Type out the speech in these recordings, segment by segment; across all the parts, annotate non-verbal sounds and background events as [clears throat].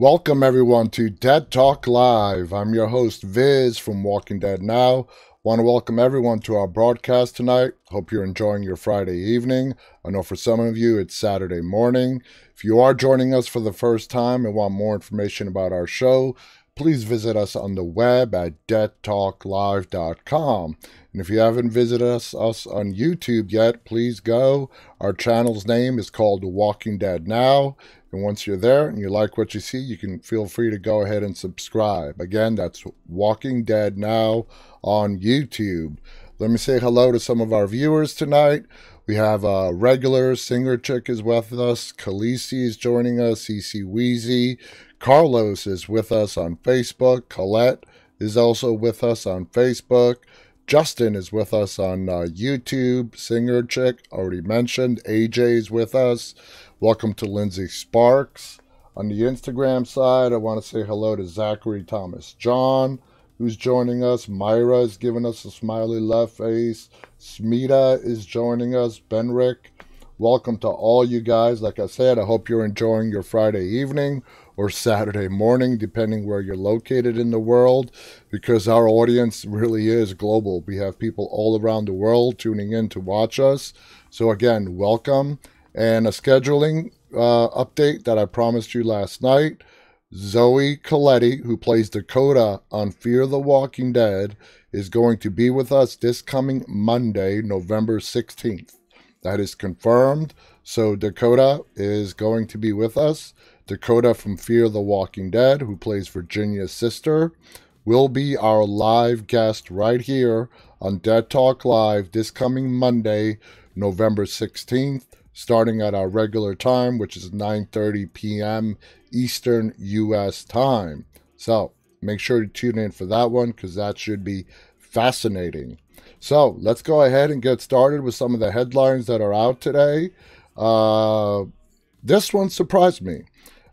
Welcome everyone to Dead Talk Live. I'm your host Viz from Walking Dead Now. Want to welcome everyone to our broadcast tonight. Hope you're enjoying your Friday evening. I know for some of you it's Saturday morning. If you are joining us for the first time and want more information about our show, please visit us on the web at deadtalklive.com. And if you haven't visited us, us on YouTube yet, please go. Our channel's name is called Walking Dead Now. And once you're there and you like what you see, you can feel free to go ahead and subscribe. Again, that's Walking Dead Now on YouTube. Let me say hello to some of our viewers tonight. We have a regular singer chick is with us. Khaleesi is joining us. CC Weezy. Carlos is with us on Facebook. Colette is also with us on Facebook. Justin is with us on uh, YouTube. Singer chick, already mentioned. AJ is with us. Welcome to Lindsay Sparks. On the Instagram side, I want to say hello to Zachary Thomas John, who's joining us. Myra is giving us a smiley left face. Smita is joining us. Benrick. Welcome to all you guys. Like I said, I hope you're enjoying your Friday evening or Saturday morning, depending where you're located in the world, because our audience really is global. We have people all around the world tuning in to watch us. So, again, welcome. And a scheduling uh, update that I promised you last night. Zoe Colletti, who plays Dakota on Fear the Walking Dead, is going to be with us this coming Monday, November 16th. That is confirmed. So Dakota is going to be with us. Dakota from Fear the Walking Dead, who plays Virginia's sister, will be our live guest right here on Dead Talk Live this coming Monday, November 16th starting at our regular time, which is 9:30 p.m. Eastern U.S. time. So make sure to tune in for that one because that should be fascinating. So let's go ahead and get started with some of the headlines that are out today. Uh, this one surprised me.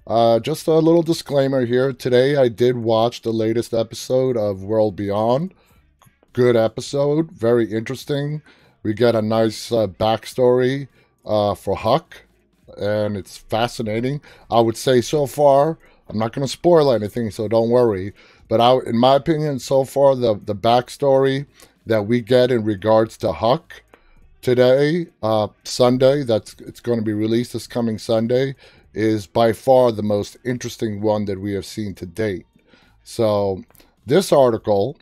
Uh, just a little disclaimer here. Today I did watch the latest episode of World Beyond. Good episode, very interesting. We get a nice uh, backstory uh, for Huck, and it's fascinating. I would say so far, I'm not going to spoil anything, so don't worry. But I, in my opinion, so far the the backstory that we get in regards to Huck today, uh, Sunday, that's it's going to be released this coming Sunday, is by far the most interesting one that we have seen to date. So this article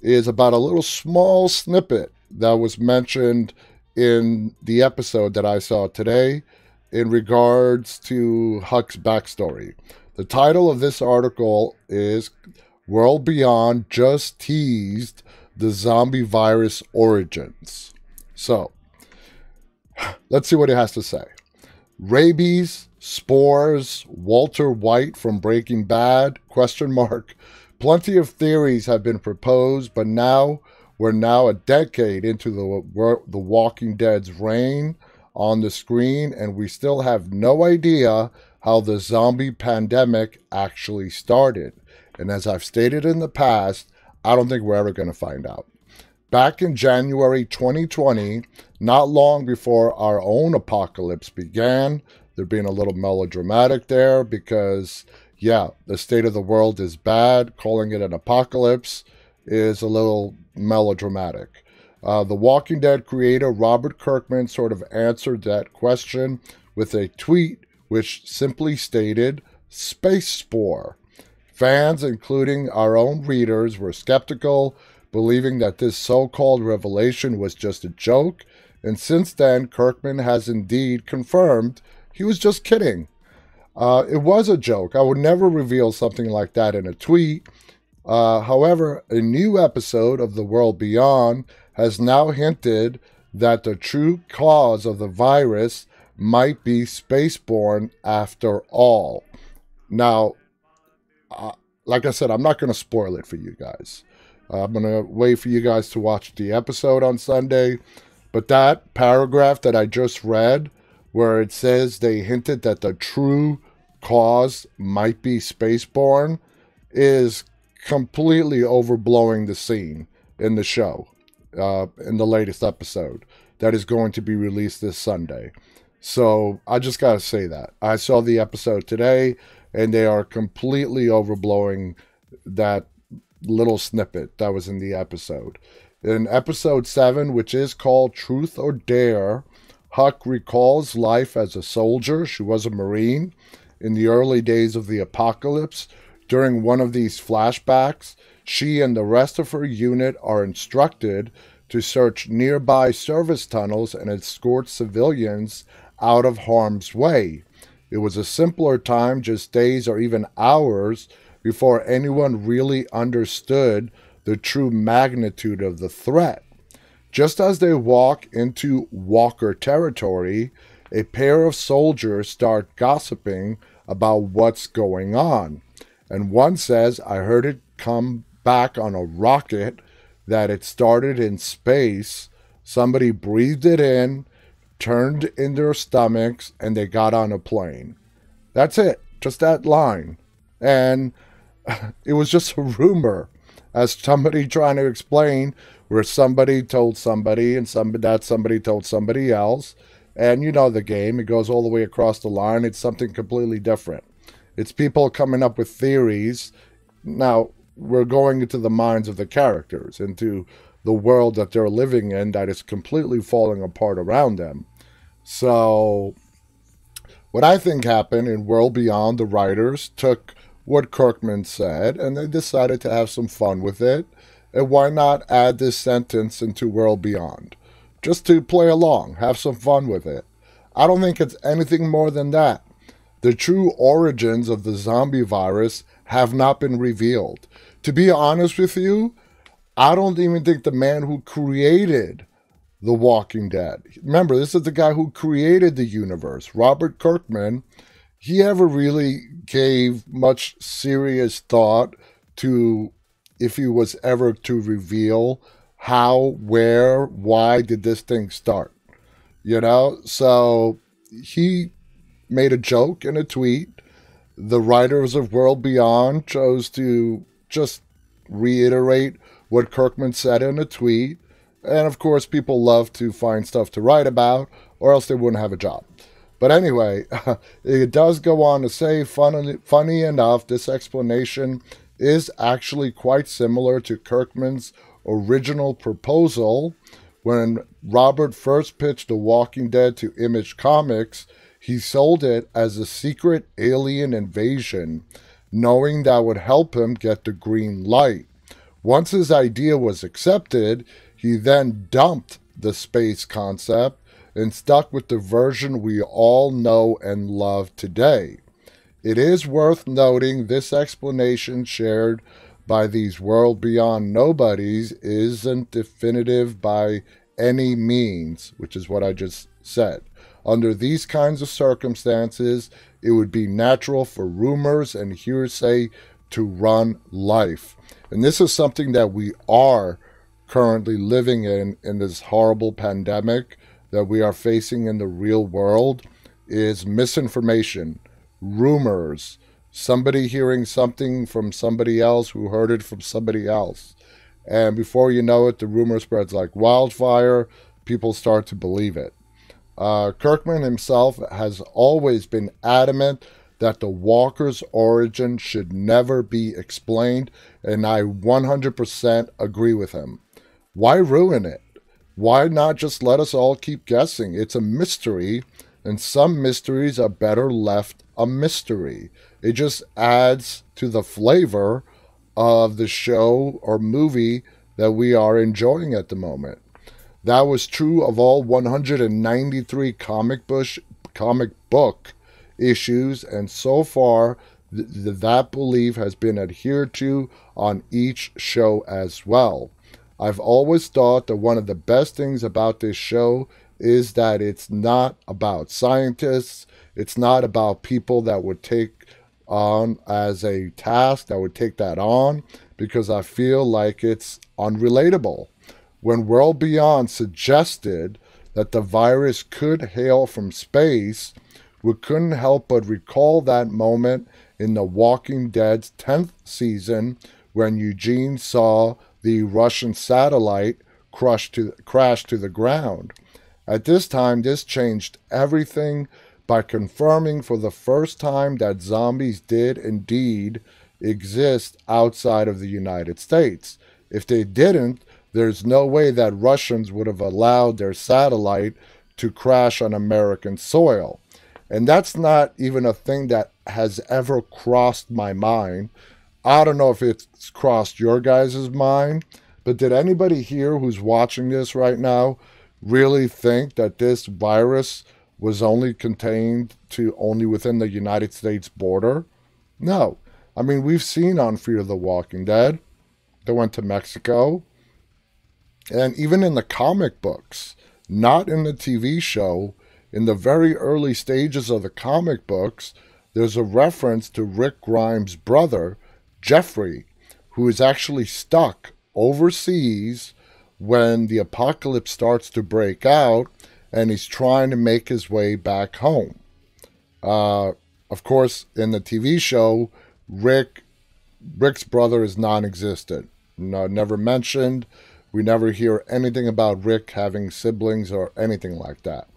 is about a little small snippet that was mentioned in the episode that I saw today in regards to Huck's backstory. The title of this article is World Beyond Just Teased the Zombie Virus Origins. So, [sighs] let's see what it has to say. Rabies, spores, Walter White from Breaking Bad, question mark. Plenty of theories have been proposed, but now we're now a decade into the, the Walking Dead's reign on the screen, and we still have no idea how the zombie pandemic actually started. And as I've stated in the past, I don't think we're ever going to find out. Back in January 2020, not long before our own apocalypse began, they're being a little melodramatic there because, yeah, the state of the world is bad. Calling it an apocalypse is a little melodramatic. Uh, the Walking Dead creator Robert Kirkman sort of answered that question with a tweet which simply stated Space Spore. Fans, including our own readers, were skeptical, believing that this so called revelation was just a joke, and since then, Kirkman has indeed confirmed he was just kidding. Uh, it was a joke. I would never reveal something like that in a tweet, uh, however, a new episode of The World Beyond has now hinted that the true cause of the virus might be spaceborne after all. Now, uh, like I said, I'm not going to spoil it for you guys. Uh, I'm going to wait for you guys to watch the episode on Sunday. But that paragraph that I just read, where it says they hinted that the true cause might be spaceborne, is completely overblowing the scene in the show, uh, in the latest episode that is going to be released this Sunday. So I just got to say that. I saw the episode today and they are completely overblowing that little snippet that was in the episode. In episode 7, which is called Truth or Dare, Huck recalls life as a soldier. She was a Marine in the early days of the apocalypse. During one of these flashbacks, she and the rest of her unit are instructed to search nearby service tunnels and escort civilians out of harm's way. It was a simpler time, just days or even hours, before anyone really understood the true magnitude of the threat. Just as they walk into Walker territory, a pair of soldiers start gossiping about what's going on. And one says, I heard it come back on a rocket, that it started in space. Somebody breathed it in, turned in their stomachs, and they got on a plane. That's it, just that line. And [laughs] it was just a rumor, as somebody trying to explain where somebody told somebody and somebody that somebody told somebody else. And you know the game, it goes all the way across the line. It's something completely different. It's people coming up with theories. Now, we're going into the minds of the characters, into the world that they're living in that is completely falling apart around them. So, what I think happened in World Beyond, the writers took what Kirkman said and they decided to have some fun with it. And why not add this sentence into World Beyond? Just to play along, have some fun with it. I don't think it's anything more than that. The true origins of the zombie virus have not been revealed. To be honest with you, I don't even think the man who created The Walking Dead, remember, this is the guy who created the universe, Robert Kirkman, he ever really gave much serious thought to if he was ever to reveal how, where, why did this thing start. You know? So he made a joke in a tweet. The writers of World Beyond chose to just reiterate what Kirkman said in a tweet. And of course, people love to find stuff to write about, or else they wouldn't have a job. But anyway, [laughs] it does go on to say, funny, funny enough, this explanation is actually quite similar to Kirkman's original proposal when Robert first pitched The Walking Dead to Image Comics he sold it as a secret alien invasion, knowing that would help him get the green light. Once his idea was accepted, he then dumped the space concept and stuck with the version we all know and love today. It is worth noting this explanation shared by these world beyond nobodies isn't definitive by any means, which is what I just said. Under these kinds of circumstances, it would be natural for rumors and hearsay to run life. And this is something that we are currently living in in this horrible pandemic that we are facing in the real world is misinformation, rumors, somebody hearing something from somebody else who heard it from somebody else. And before you know it, the rumor spreads like wildfire. People start to believe it. Uh, Kirkman himself has always been adamant that the Walker's origin should never be explained, and I 100% agree with him. Why ruin it? Why not just let us all keep guessing? It's a mystery, and some mysteries are better left a mystery. It just adds to the flavor of the show or movie that we are enjoying at the moment. That was true of all 193 comic book, comic book issues, and so far, th- that belief has been adhered to on each show as well. I've always thought that one of the best things about this show is that it's not about scientists, it's not about people that would take on as a task that would take that on because I feel like it's unrelatable when World Beyond suggested that the virus could hail from space, we couldn't help but recall that moment in The Walking Dead's 10th season when Eugene saw the Russian satellite crush to, crash to the ground. At this time, this changed everything, by confirming for the first time that zombies did indeed exist outside of the United States. If they didn't, there's no way that Russians would have allowed their satellite to crash on American soil. And that's not even a thing that has ever crossed my mind. I don't know if it's crossed your guys' mind, but did anybody here who's watching this right now really think that this virus was only contained to only within the United States border? No. I mean, we've seen on Fear the Walking Dead. They went to Mexico. And even in the comic books, not in the TV show, in the very early stages of the comic books, there's a reference to Rick Grimes' brother, Jeffrey, who is actually stuck overseas when the apocalypse starts to break out and he's trying to make his way back home. Uh, of course, in the TV show, Rick Rick's brother is non-existent, no, never mentioned. We never hear anything about Rick having siblings or anything like that.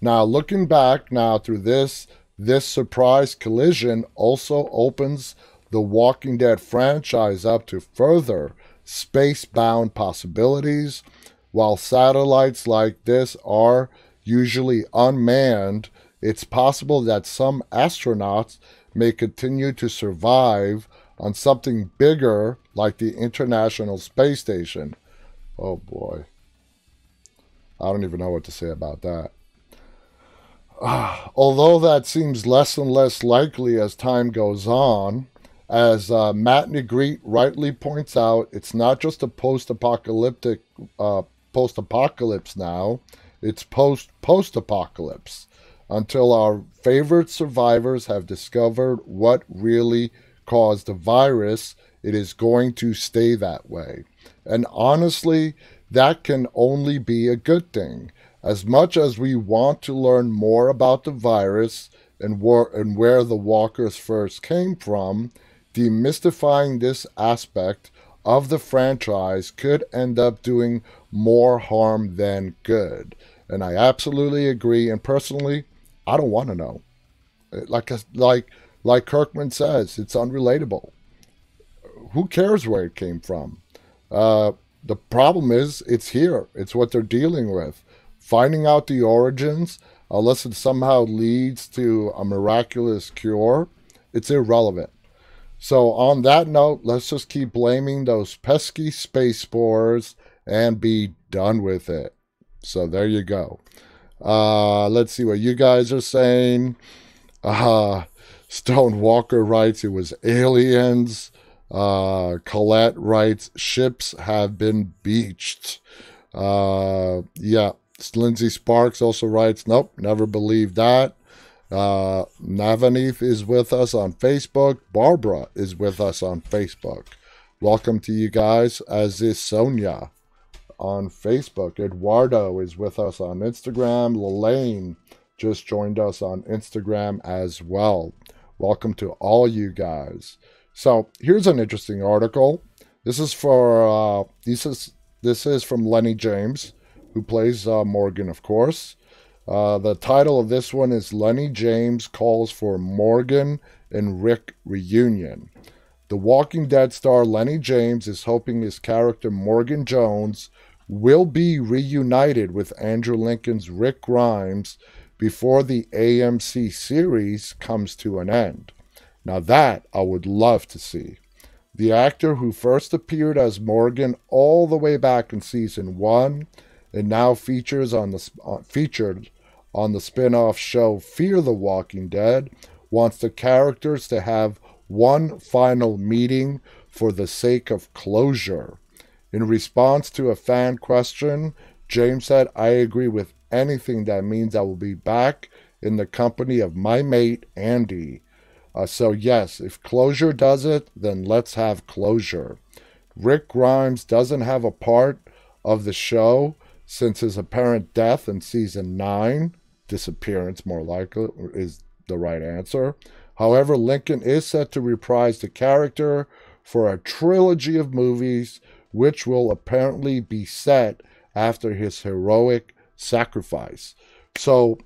Now, looking back now through this, this surprise collision also opens the Walking Dead franchise up to further space-bound possibilities while satellites like this are usually unmanned, it's possible that some astronauts may continue to survive on something bigger like the International Space Station. Oh boy. I don't even know what to say about that. [sighs] although that seems less and less likely as time goes on, as uh, Matt Negrete rightly points out, it's not just a post-apocalyptic uh, post-apocalypse now. It's post post-apocalypse until our favorite survivors have discovered what really caused the virus. It is going to stay that way. And honestly, that can only be a good thing. As much as we want to learn more about the virus and where, and where the walkers first came from, demystifying this aspect of the franchise could end up doing more harm than good. And I absolutely agree. And personally, I don't want to know. Like like like Kirkman says, it's unrelatable. Who cares where it came from? Uh, the problem is it's here. It's what they're dealing with. Finding out the origins, unless it somehow leads to a miraculous cure, it's irrelevant. So, on that note, let's just keep blaming those pesky space spores and be done with it. So, there you go. Uh, let's see what you guys are saying. Uh, Stone Walker writes it was aliens. Uh, Colette writes ships have been beached. Uh, yeah. Lindsay Sparks also writes, nope, never believed that. Uh, Navaneeth is with us on Facebook. Barbara is with us on Facebook. Welcome to you guys, as is Sonia on Facebook. Eduardo is with us on Instagram. Lelaine just joined us on Instagram as well. Welcome to all you guys. So here's an interesting article. This is for uh, this is this is from Lenny James, who plays uh, Morgan, of course. Uh, the title of this one is Lenny James Calls for Morgan and Rick Reunion. The Walking Dead star Lenny James is hoping his character Morgan Jones will be reunited with Andrew Lincoln's Rick Grimes before the AMC series comes to an end. Now, that I would love to see. The actor who first appeared as Morgan all the way back in season one and now features on the uh, featured on the spin off show Fear the Walking Dead wants the characters to have one final meeting for the sake of closure. In response to a fan question, James said, I agree with anything that means I will be back in the company of my mate, Andy. Uh, so, yes, if closure does it, then let's have closure. Rick Grimes doesn't have a part of the show since his apparent death in season 9 disappearance, more likely, is the right answer. However, Lincoln is set to reprise the character for a trilogy of movies, which will apparently be set after his heroic sacrifice. So,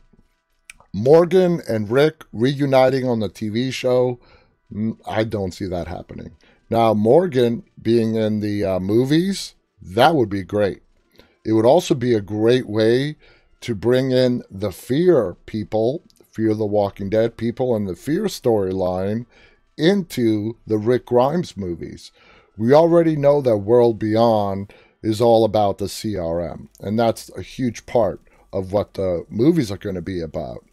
Morgan and Rick reuniting on the TV show, mm, I don't see that happening. Now, Morgan being in the uh, movies, that would be great. It would also be a great way to bring in the Fear people, Fear the Walking Dead people, and the Fear storyline into the Rick Grimes movies. We already know that World Beyond is all about the CRM, and that's a huge part of what the movies are going to be about.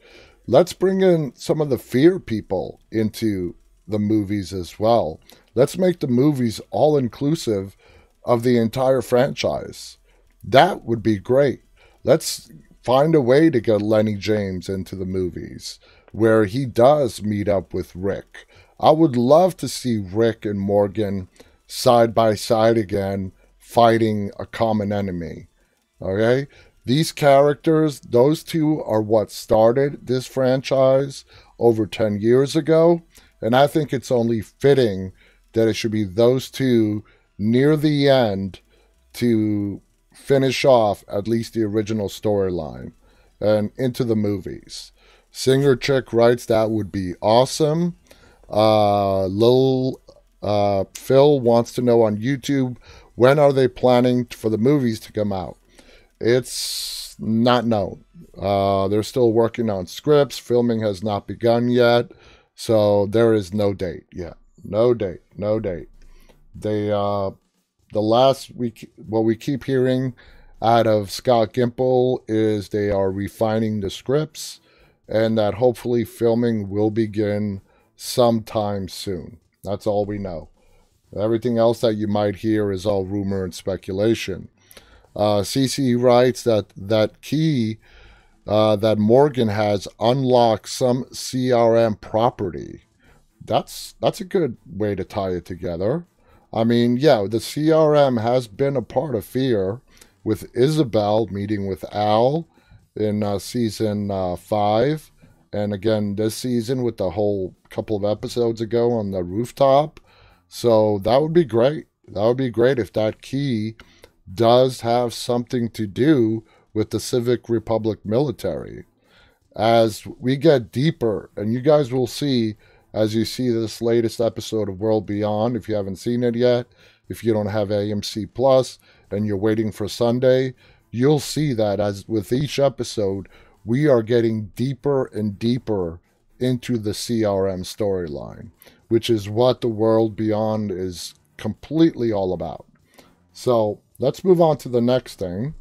Let's bring in some of the fear people into the movies as well. Let's make the movies all inclusive of the entire franchise. That would be great. Let's find a way to get Lenny James into the movies where he does meet up with Rick. I would love to see Rick and Morgan side by side again fighting a common enemy. Okay? These characters, those two are what started this franchise over 10 years ago. And I think it's only fitting that it should be those two near the end to finish off at least the original storyline and into the movies. Singer Chick writes that would be awesome. Uh, Lil uh, Phil wants to know on YouTube when are they planning for the movies to come out? It's not known. Uh, they're still working on scripts. Filming has not begun yet. So there is no date yet. No date. No date. They, uh, the last week, what we keep hearing out of Scott Gimple is they are refining the scripts and that hopefully filming will begin sometime soon. That's all we know. Everything else that you might hear is all rumor and speculation. Uh, CC writes that that key uh, that Morgan has unlocked some CRM property. That's that's a good way to tie it together. I mean, yeah, the CRM has been a part of Fear, with Isabel meeting with Al in uh, season uh, five, and again this season with the whole couple of episodes ago on the rooftop. So that would be great. That would be great if that key does have something to do with the Civic Republic military. As we get deeper, and you guys will see as you see this latest episode of World Beyond, if you haven't seen it yet, if you don't have AMC Plus and you're waiting for Sunday, you'll see that as with each episode, we are getting deeper and deeper into the CRM storyline, which is what the World Beyond is completely all about. So let's move on to the next thing.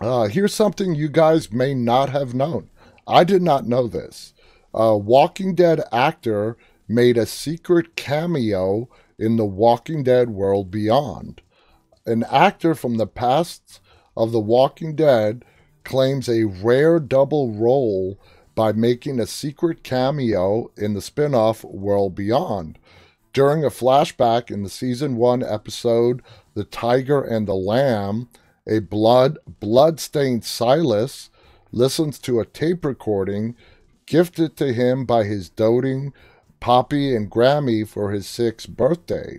Uh, here's something you guys may not have known. I did not know this. A Walking Dead actor made a secret cameo in the Walking Dead World Beyond. An actor from the past of The Walking Dead claims a rare double role by making a secret cameo in the spin off World Beyond. During a flashback in the season 1 episode The Tiger and the Lamb, a blood blood-stained Silas listens to a tape recording gifted to him by his doting Poppy and Grammy for his sixth birthday,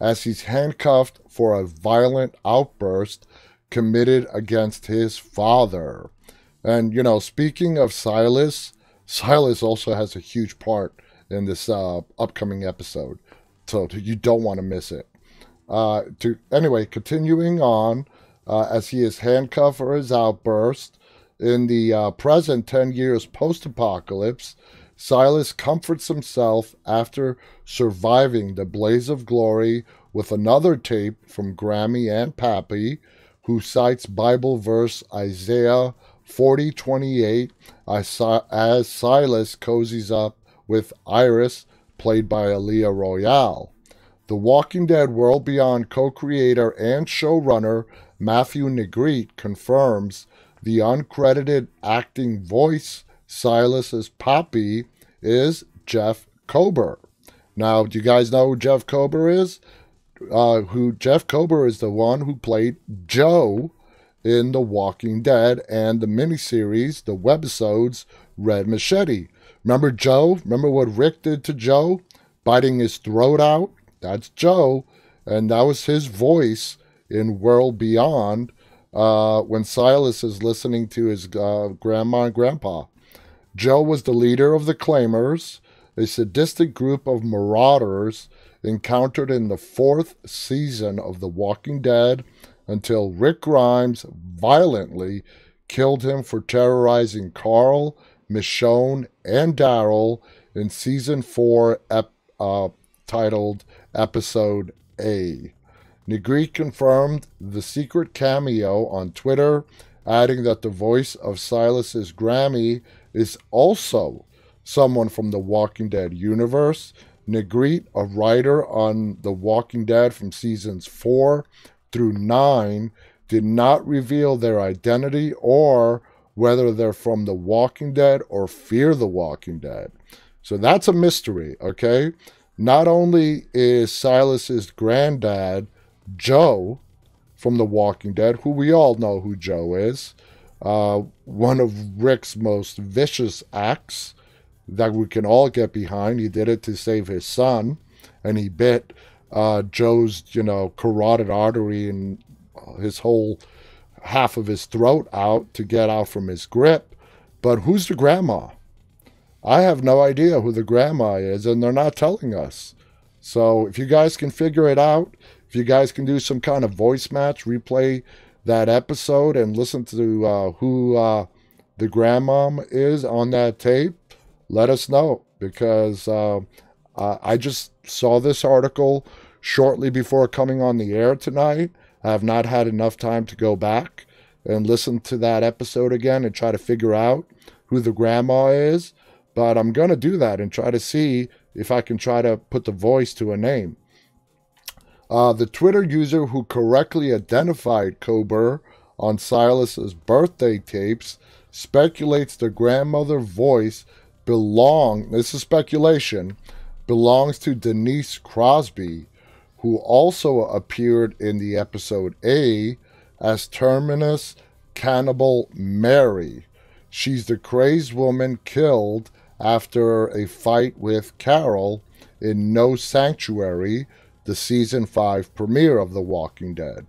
as he's handcuffed for a violent outburst committed against his father. And, you know, speaking of Silas, Silas also has a huge part in this uh, upcoming episode. So you don't want to miss it. Uh, to Anyway, continuing on, uh, as he is handcuffed for his outburst, in the uh, present 10 years post apocalypse, Silas comforts himself after surviving the blaze of glory with another tape from Grammy and Pappy, who cites Bible verse Isaiah 40:28 as Silas cozies up with Iris, played by Aliyah Royale. The Walking Dead World Beyond co-creator and showrunner Matthew Negrete confirms the uncredited acting voice Silas's Poppy is Jeff Kober. Now, do you guys know who Jeff Kober is? Uh, who Jeff Kober is the one who played Joe in The Walking Dead and the miniseries, the webisodes Red Machete. Remember Joe? Remember what Rick did to Joe? Biting his throat out? That's Joe. And that was his voice in World Beyond uh, when Silas is listening to his uh, grandma and grandpa. Joe was the leader of the Claimers, a sadistic group of marauders encountered in the fourth season of The Walking Dead until Rick Grimes violently killed him for terrorizing Carl, Michonne, and Daryl in season four, ep- uh, titled Episode A. Negrete confirmed the secret cameo on Twitter, adding that the voice of Silas's Grammy is also someone from the Walking Dead universe. Negrete, a writer on The Walking Dead from seasons 4 through 9, did not reveal their identity or whether they're from The Walking Dead or Fear the Walking Dead. So that's a mystery, okay? Not only is Silas's granddad Joe from The Walking Dead, who we all know who Joe is, uh, one of Rick's most vicious acts that we can all get behind. He did it to save his son, and he bit uh, Joe's, you know, carotid artery and his whole half of his throat out to get out from his grip. But who's the grandma? I have no idea who the grandma is, and they're not telling us. So if you guys can figure it out, if you guys can do some kind of voice match, replay that episode and listen to uh, who uh, the grandmom is on that tape, let us know because uh, I just saw this article shortly before coming on the air tonight. I have not had enough time to go back and listen to that episode again and try to figure out who the grandma is. But I'm going to do that and try to see if I can try to put the voice to a name. Uh, the Twitter user who correctly identified Kober on Silas's birthday tapes speculates the grandmother voice belong this is speculation belongs to Denise Crosby, who also appeared in the episode A as Terminus Cannibal Mary. She's the crazed woman killed after a fight with Carol in No Sanctuary, the season 5 premiere of The Walking Dead.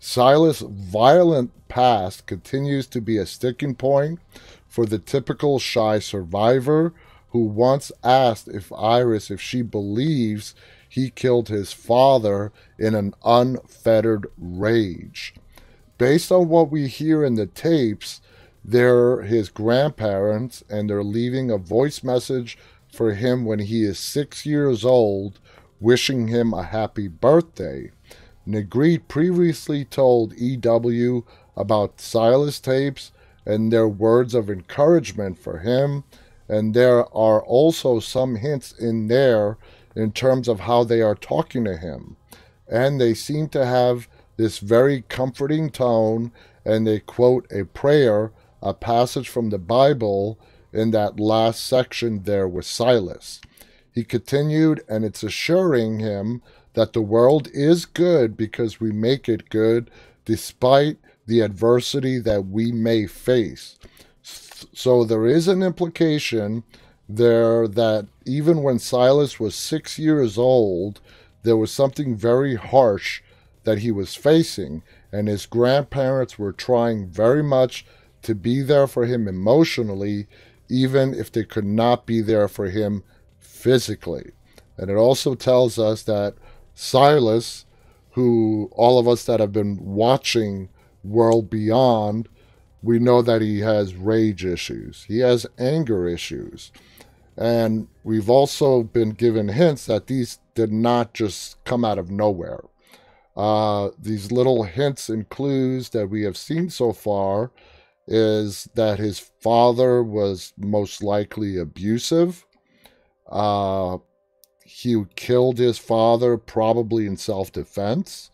Silas' violent past continues to be a sticking point for the typical shy survivor who once asked if Iris if she believes he killed his father in an unfettered rage. Based on what we hear in the tapes, they're his grandparents and they're leaving a voice message for him when he is six years old wishing him a happy birthday. Negrete previously told EW about Silas tapes and their words of encouragement for him, and there are also some hints in there in terms of how they are talking to him. And they seem to have this very comforting tone, and they quote a prayer, a passage from the Bible in that last section there with Silas. He continued, and it's assuring him that the world is good because we make it good despite the adversity that we may face. So there is an implication there that even when Silas was six years old, there was something very harsh that he was facing, and his grandparents were trying very much to be there for him emotionally, even if they could not be there for him physically. And it also tells us that Silas, who all of us that have been watching World Beyond, we know that he has rage issues, he has anger issues. And we've also been given hints that these did not just come out of nowhere. Uh, these little hints and clues that we have seen so far is that his father was most likely abusive. Uh, he killed his father probably in self defense.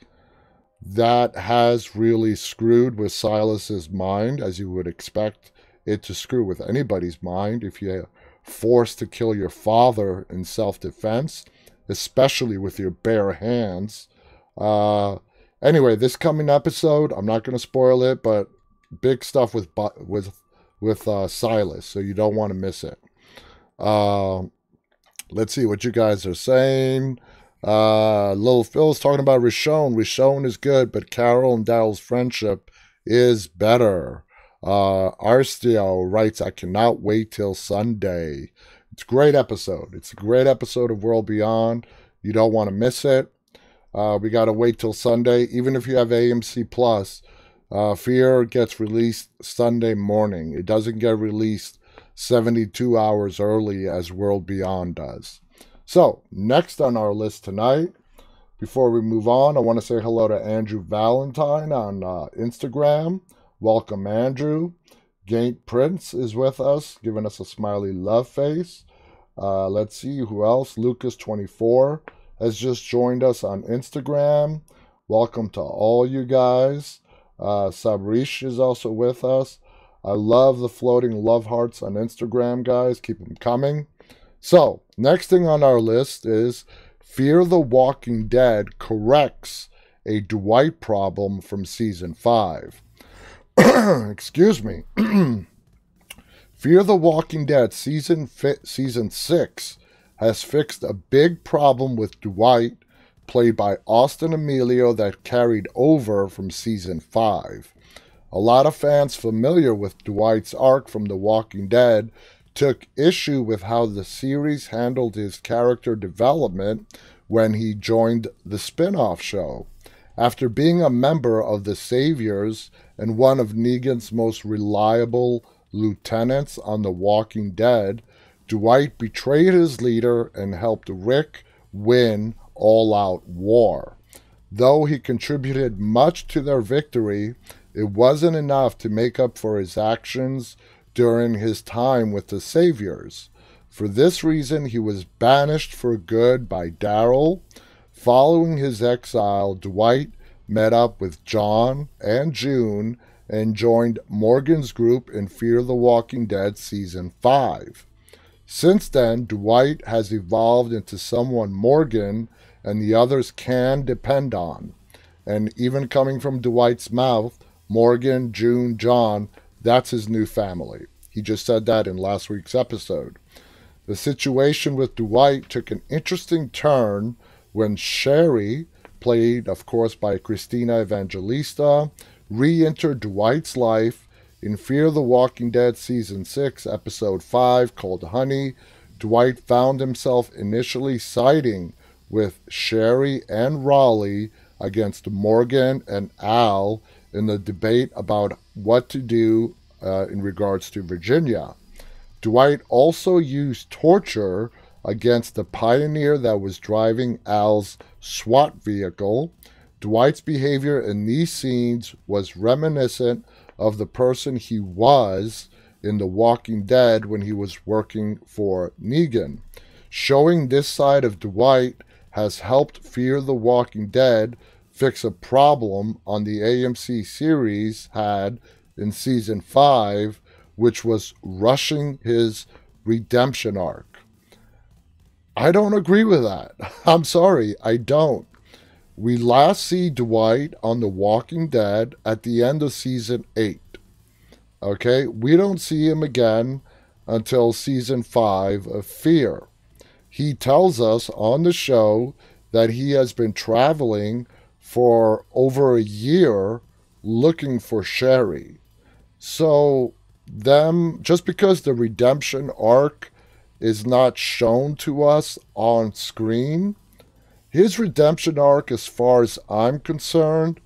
That has really screwed with Silas's mind, as you would expect it to screw with anybody's mind if you're forced to kill your father in self defense, especially with your bare hands. Uh, anyway, this coming episode, I'm not going to spoil it, but big stuff with with with uh, Silas, so you don't want to miss it. Uh, Let's see what you guys are saying. Uh, Little Phil's talking about Richonne. Richonne is good, but Carol and Daryl's friendship is better. Uh, Arstio writes, I cannot wait till Sunday. It's a great episode. It's a great episode of World Beyond. You don't want to miss it. Uh, we got to wait till Sunday. Even if you have AMC Plus, uh, Fear gets released Sunday morning. It doesn't get released 72 hours early as World Beyond does. So, next on our list tonight, before we move on, I want to say hello to Andrew Valentine on uh, Instagram. Welcome, Andrew. Gaint Prince is with us, giving us a smiley love face. Uh, let's see who else. Lucas24 has just joined us on Instagram. Welcome to all you guys. Uh, Sabrish is also with us. I love the floating love hearts on Instagram, guys. Keep them coming. So, next thing on our list is Fear the Walking Dead corrects a Dwight problem from season 5. [clears throat] Excuse me. [clears throat] Fear the Walking Dead season fi- season 6 has fixed a big problem with Dwight played by Austin Amelio that carried over from season 5. A lot of fans familiar with Dwight's arc from The Walking Dead took issue with how the series handled his character development when he joined the spin off show. After being a member of the Saviors and one of Negan's most reliable lieutenants on The Walking Dead, Dwight betrayed his leader and helped Rick win all out war. Though he contributed much to their victory, it wasn't enough to make up for his actions during his time with the Saviors. For this reason, he was banished for good by Daryl. Following his exile, Dwight met up with John and June and joined Morgan's group in Fear the Walking Dead Season 5. Since then, Dwight has evolved into someone Morgan and the others can depend on. And even coming from Dwight's mouth, Morgan, June, John, that's his new family. He just said that in last week's episode. The situation with Dwight took an interesting turn when Sherry, played of course by Christine Evangelista, re entered Dwight's life in Fear the Walking Dead Season 6, Episode 5, called Honey. Dwight found himself initially siding with Sherry and Raleigh against Morgan and Al in the debate about what to do uh, in regards to Virginia. Dwight also used torture against the pioneer that was driving Al's SWAT vehicle. Dwight's behavior in these scenes was reminiscent of the person he was in The Walking Dead when he was working for Negan. Showing this side of Dwight has helped Fear the Walking Dead fix a problem on the AMC series had in season 5, which was rushing his redemption arc. I don't agree with that. [laughs] I'm sorry, I don't. We last see Dwight on The Walking Dead at the end of season 8. Okay, we don't see him again until season 5 of Fear. He tells us on the show that he has been traveling for over a year looking for Sherry. So, them, just because the redemption arc is not shown to us on screen, his redemption arc, as far as I'm concerned,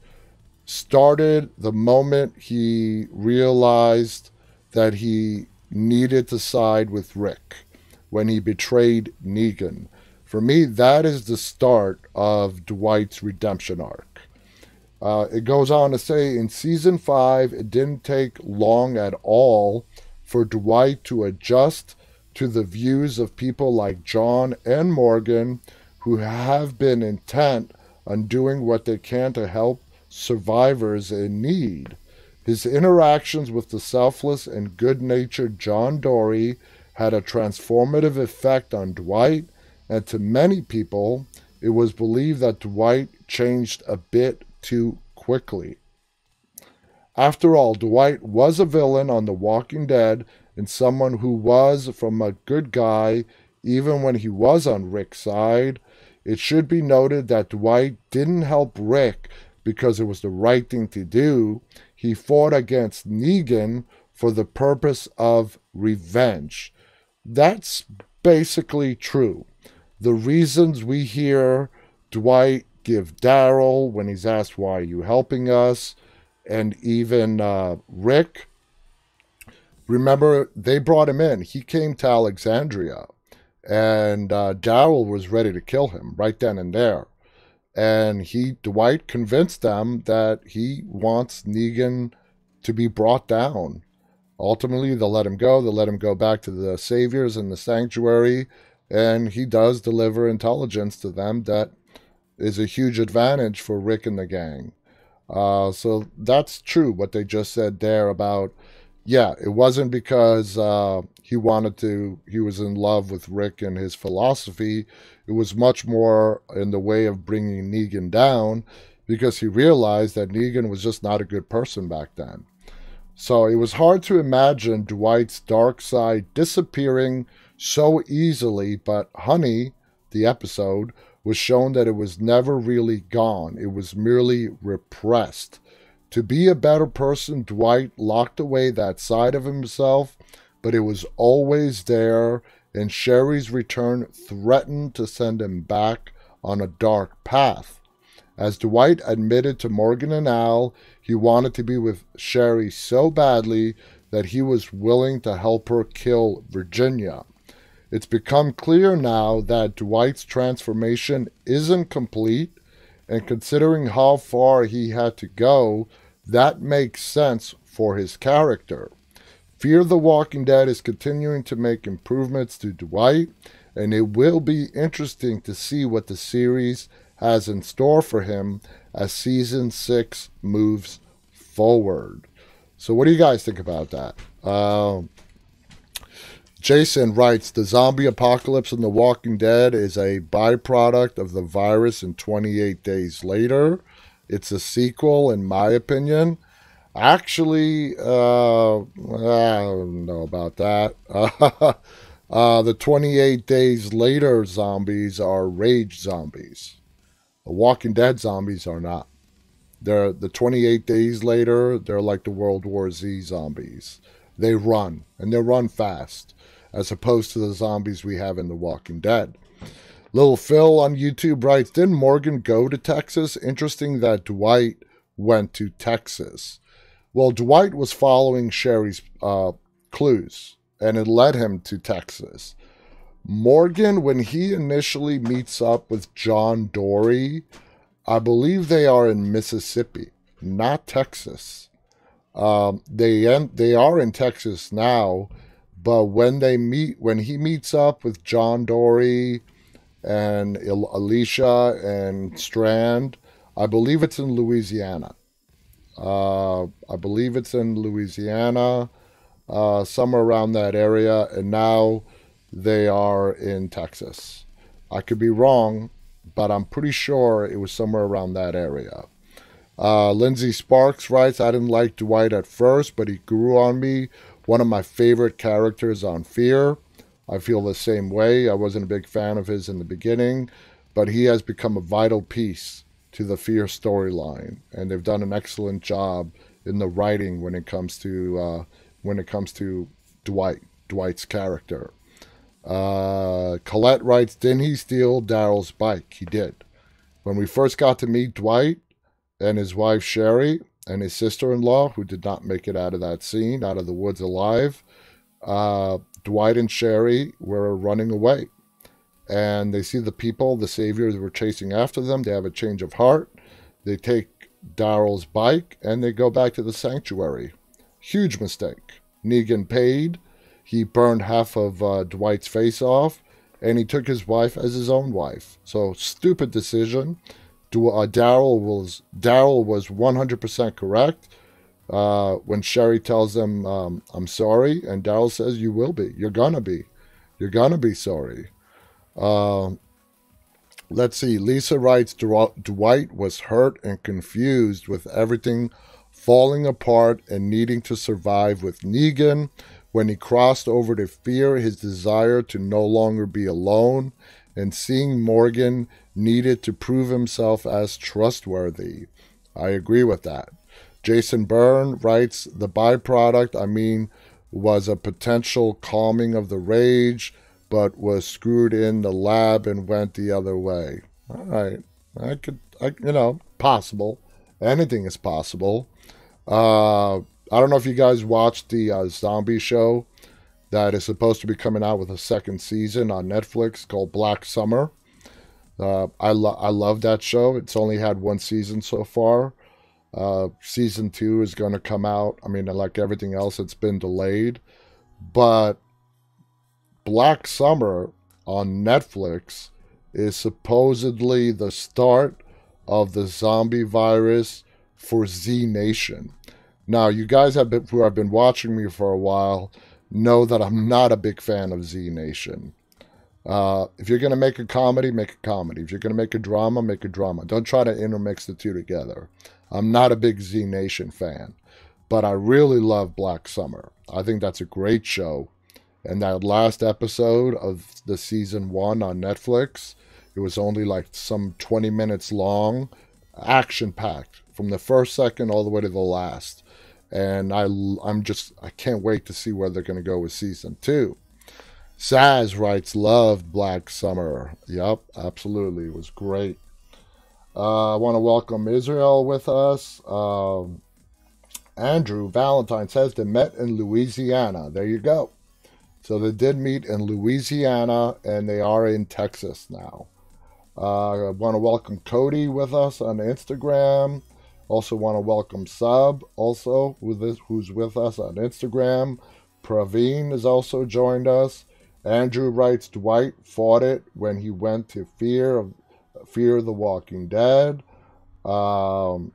started the moment he realized that he needed to side with Rick when he betrayed Negan. For me, that is the start of Dwight's redemption arc. Uh, it goes on to say in season five, it didn't take long at all for Dwight to adjust to the views of people like John and Morgan, who have been intent on doing what they can to help survivors in need. His interactions with the selfless and good natured John Dory had a transformative effect on Dwight, and to many people, it was believed that Dwight changed a bit too quickly. After all, Dwight was a villain on The Walking Dead and someone who was from a good guy even when he was on Rick's side. It should be noted that Dwight didn't help Rick because it was the right thing to do. he fought against Negan for the purpose of revenge. That's basically true. The reasons we hear Dwight give Daryl when he's asked, Why are you helping us? and even uh, Rick. Remember, they brought him in. He came to Alexandria, and uh, Daryl was ready to kill him right then and there. And he, Dwight, convinced them that he wants Negan to be brought down. Ultimately, they'll let him go. They'll let him go back to the saviors in the sanctuary, and he does deliver intelligence to them that is a huge advantage for Rick and the gang. Uh, so that's true what they just said there about, yeah, it wasn't because uh, he wanted to, he was in love with Rick and his philosophy. It was much more in the way of bringing Negan down because he realized that Negan was just not a good person back then. So it was hard to imagine Dwight's dark side disappearing so easily, but Honey, the episode, was shown that it was never really gone, it was merely repressed. To be a better person, Dwight locked away that side of himself, but it was always there, and Sherry's return threatened to send him back on a dark path. As Dwight admitted to Morgan and Al, he wanted to be with Sherry so badly that he was willing to help her kill Virginia. It's become clear now that Dwight's transformation isn't complete, and considering how far he had to go, that makes sense for his character. Fear the Walking Dead is continuing to make improvements to Dwight, and it will be interesting to see what the series has in store for him as season six moves forward. So, what do you guys think about that? Uh, Jason writes The zombie apocalypse in The Walking Dead is a byproduct of the virus in 28 Days Later. It's a sequel, in my opinion. Actually, uh, I don't know about that. [laughs] uh, the 28 Days Later zombies are rage zombies. The Walking Dead zombies are not. They're the 28 days later, they're like the World War Z zombies. They run, and they run fast as opposed to the zombies we have in The Walking Dead. Little Phil on YouTube writes Didn't Morgan go to Texas? Interesting that Dwight went to Texas. Well, Dwight was following Sherry's uh, clues, and it led him to Texas. Morgan, when he initially meets up with John Dorie, I believe they are in Mississippi, not Texas. Um, they they are in Texas now, but when they meet, when he meets up with John Dorie and Alicia and Strand, I believe it's in Louisiana. Uh, I believe it's in Louisiana, uh, somewhere around that area, and now they are in Texas. I could be wrong, but I'm pretty sure it was somewhere around that area. Uh, Lindsay Sparks writes, I didn't like Dwight at first, but he grew on me one of my favorite characters on Fear. I feel the same way. I wasn't a big fan of his in the beginning, but he has become a vital piece to the Fear storyline, and they've done an excellent job in the writing when it comes to uh, when it comes to Dwight Dwight's character. Uh, Colette writes, "Didn't he steal Daryl's bike? He did. When we first got to meet Dwight and his wife Sherry, and his sister in law, who did not make it out of that scene, out of the woods alive. Uh, Dwight and Sherry were running away. And they see the people, the saviors were chasing after them. They have a change of heart. They take Daryl's bike and they go back to the sanctuary. Huge mistake. Negan paid. He burned half of uh, Dwight's face off and he took his wife as his own wife. So, stupid decision uh, Daryl was Daryl was 100% correct uh, when Sherry tells him, um, "I'm sorry," and Daryl says, "You will be. You're gonna be. You're gonna be sorry." Uh, let's see. Lisa writes, Dwight was hurt and confused with everything falling apart and needing to survive with Negan. When he crossed over to fear his desire to no longer be alone and seeing Morgan needed to prove himself as trustworthy. I agree with that. Jason Byrne writes the byproduct, I mean, was a potential calming of the rage, but was screwed in the lab and went the other way. All right. I could, I, you know, possible. Anything is possible. Uh, I don't know if you guys watched the uh, zombie show that is supposed to be coming out with a second season on Netflix called Black Summer. Uh, I lo- I love that show. It's only had one season so far. Uh, season two is going to come out. I mean, like everything else, it's been delayed. But Black Summer on Netflix is supposedly the start of the zombie virus for Z Nation. Now, you guys have been, who have been watching me for a while know that I'm not a big fan of Z Nation. Uh, if you're going to make a comedy, make a comedy. If you're going to make a drama, make a drama. Don't try to intermix the two together. I'm not a big Z Nation fan, but I really love Black Summer. I think that's a great show. And that last episode of the season one on Netflix, it was only like some 20 minutes long, action packed from the first second all the way to the last. And I, I'm just, I can't wait to see where they're going to go with season two. Saz writes, loved Black Summer. Yep, absolutely. It was great. Uh, I want to welcome Israel with us. Um, Andrew Valentine says they met in Louisiana. There you go. So they did meet in Louisiana and they are in Texas now. Uh, I want to welcome Cody with us on Instagram. Also want to welcome Sub, also who's with us on Instagram. Praveen has also joined us. Andrew writes Dwight fought it when he went to Fear of Fear of the Walking Dead. Um,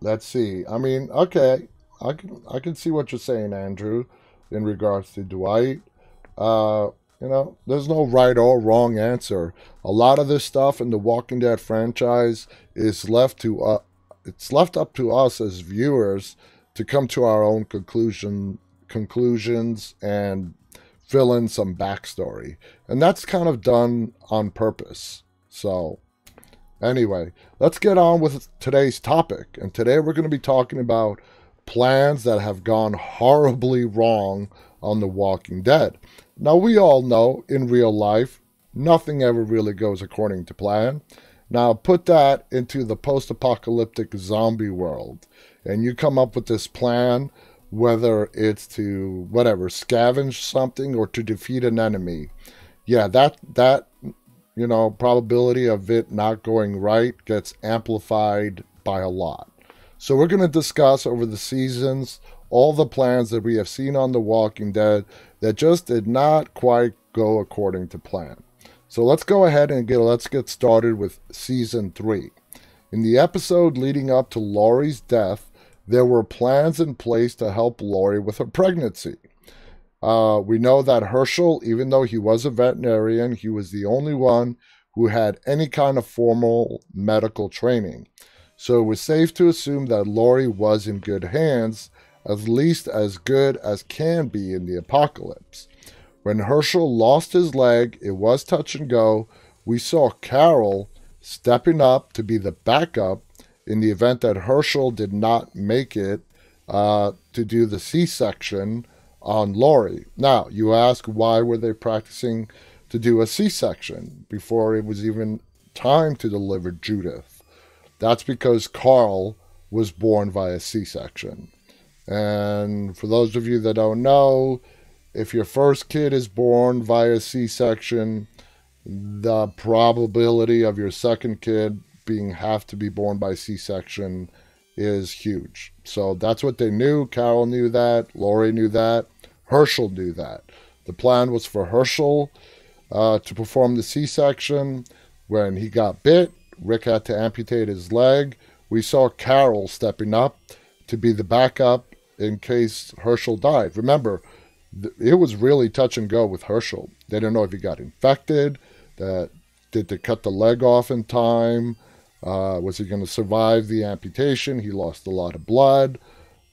let's see. I mean, okay, I can I can see what you're saying, Andrew, in regards to Dwight. Uh, you know, there's no right or wrong answer. A lot of this stuff in the Walking Dead franchise is left to uh, it's left up to us as viewers to come to our own conclusion conclusions and fill in some backstory. And that's kind of done on purpose. So, anyway, let's get on with today's topic. And today we're going to be talking about plans that have gone horribly wrong on The Walking Dead. Now, we all know in real life, nothing ever really goes according to plan. Now, put that into the post apocalyptic zombie world, and you come up with this plan, whether it's to whatever, scavenge something or to defeat an enemy. Yeah, that, that you know, probability of it not going right gets amplified by a lot. So we're going to discuss over the seasons all the plans that we have seen on The Walking Dead that just did not quite go according to plan. So let's go ahead and get let's get started with season 3. In the episode leading up to Lori's death, there were plans in place to help Lori with her pregnancy. Uh, we know that Hershel, even though he was a veterinarian, he was the only one who had any kind of formal medical training. So it was safe to assume that Lori was in good hands, at least as good as can be in the apocalypse. When Hershel lost his leg, it was touch and go. We saw Carol stepping up to be the backup in the event that Hershel did not make it uh, to do the C section on Lori. Now, you ask why were they practicing to do a C-section before it was even time to deliver Judith? That's because Carl was born via C-section. And for those of you that don't know, if your first kid is born via C-section, the probability of your second kid being have to be born by C-section is huge. So that's what they knew. Carol knew that. Lori knew that. Hershel knew that. The plan was for Hershel uh, to perform the C section. When he got bit, Rick had to amputate his leg. We saw Carol stepping up to be the backup in case Hershel died. Remember, it was really touch and go with Hershel. They didn't know if he got infected. That did they cut the leg off in time? Uh, was he going to survive the amputation? He lost a lot of blood.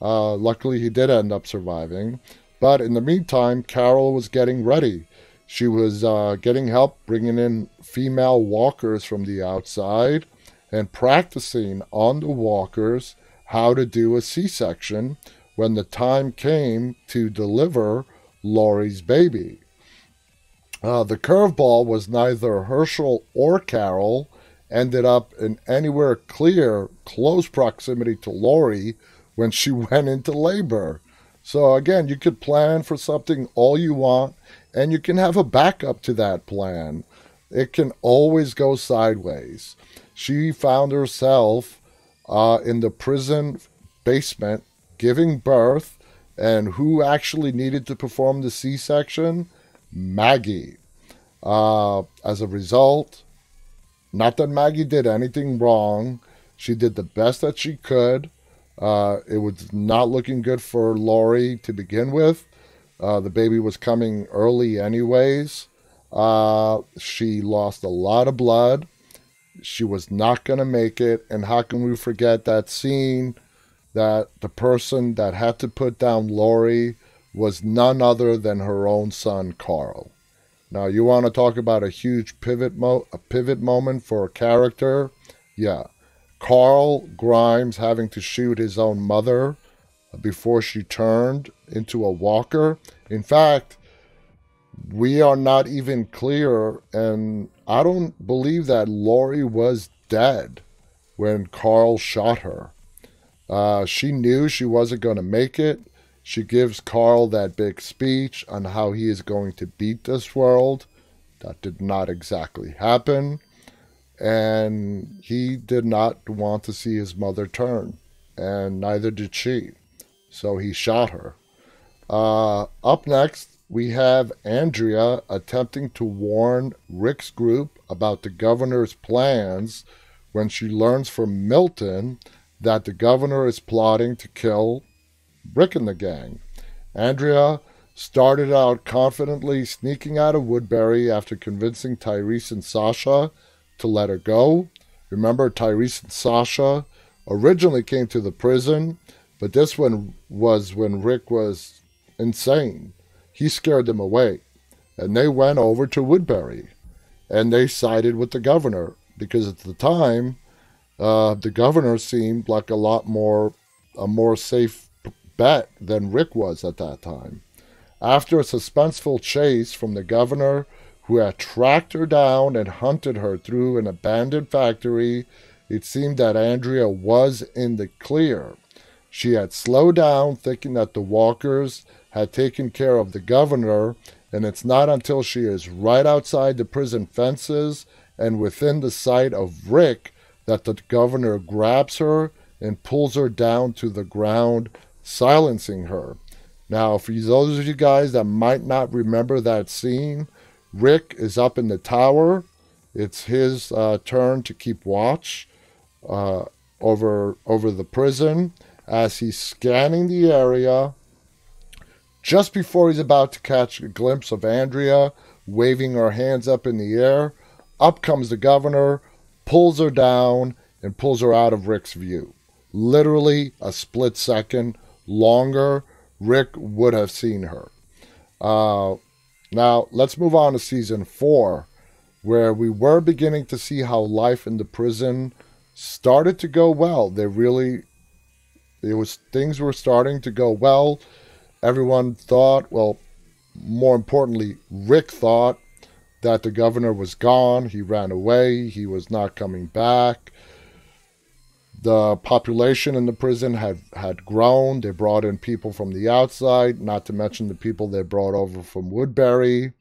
Uh, luckily, he did end up surviving. But in the meantime, Carol was getting ready. She was uh, getting help bringing in female walkers from the outside and practicing on the walkers how to do a C section when the time came to deliver Lori's baby. Uh, the curveball was neither Hershel or Carol ended up in anywhere clear, close proximity to Lori when she [laughs] went into labor. So again, you could plan for something all you want, and you can have a backup to that plan. It can always go sideways. She found herself uh, in the prison basement giving birth, and who actually needed to perform the C section? Maggie. Uh, as a result, not that Maggie did anything wrong, she did the best that she could. Uh, it was not looking good for Lori to begin with. Uh, the baby was coming early, anyways. Uh, she lost a lot of blood. She was not going to make it. And how can we forget that scene that the person that had to put down Lori was none other than her own son, Carl. Now, you want to talk about a huge pivot mo- a pivot moment for a character? Yeah. Carl Grimes having to shoot his own mother before she turned into a walker. In fact, we are not even clear, and I don't believe that Lori was dead when Carl shot her. Uh, she knew she wasn't going to make it. She gives Carl that big speech on how he is going to beat this world. That did not exactly happen. And he did not want to see his mother turn, and neither did she. So he shot her. Uh, up next, we have Andrea attempting to warn Rick's group about the governor's plans when she learns from Milton that the governor is plotting to kill Rick and the gang. Andrea started out confidently sneaking out of Woodbury after convincing Tyrese and Sasha to let her go. Remember, Tyrese and Sasha originally came to the prison, but this one was when Rick was insane he scared them away. And they went over to Woodbury and they sided with the governor because at the time, uh, the governor seemed like a lot more, a more safe bet than Rick was at that time. After a suspenseful chase from the governor, who had tracked her down and hunted her through an abandoned factory, it seemed that Andrea was in the clear. She had slowed down, thinking that the walkers had taken care of the governor, and it's not until she is right outside the prison fences and within the sight of Rick that the governor grabs her and pulls her down to the ground, silencing her. Now, for those of you guys that might not remember that scene, Rick is up in the tower. It's his uh, turn to keep watch uh, over over the prison as he's scanning the area just before he's about to catch a glimpse of Andrea waving her hands up in the air, up comes the governor, pulls her down, and pulls her out of Rick's view. Literally a split second longer, Rick would have seen her. Uh, now, let's move on to season four, where we were beginning to see how life in the prison started to go well. They really, it was things were starting to go well everyone thought, well, more importantly, Rick thought that the governor was gone. He ran away. He was not coming back. The population in the prison had, had grown. They brought in people from the outside, not to mention the people they brought over from Woodbury.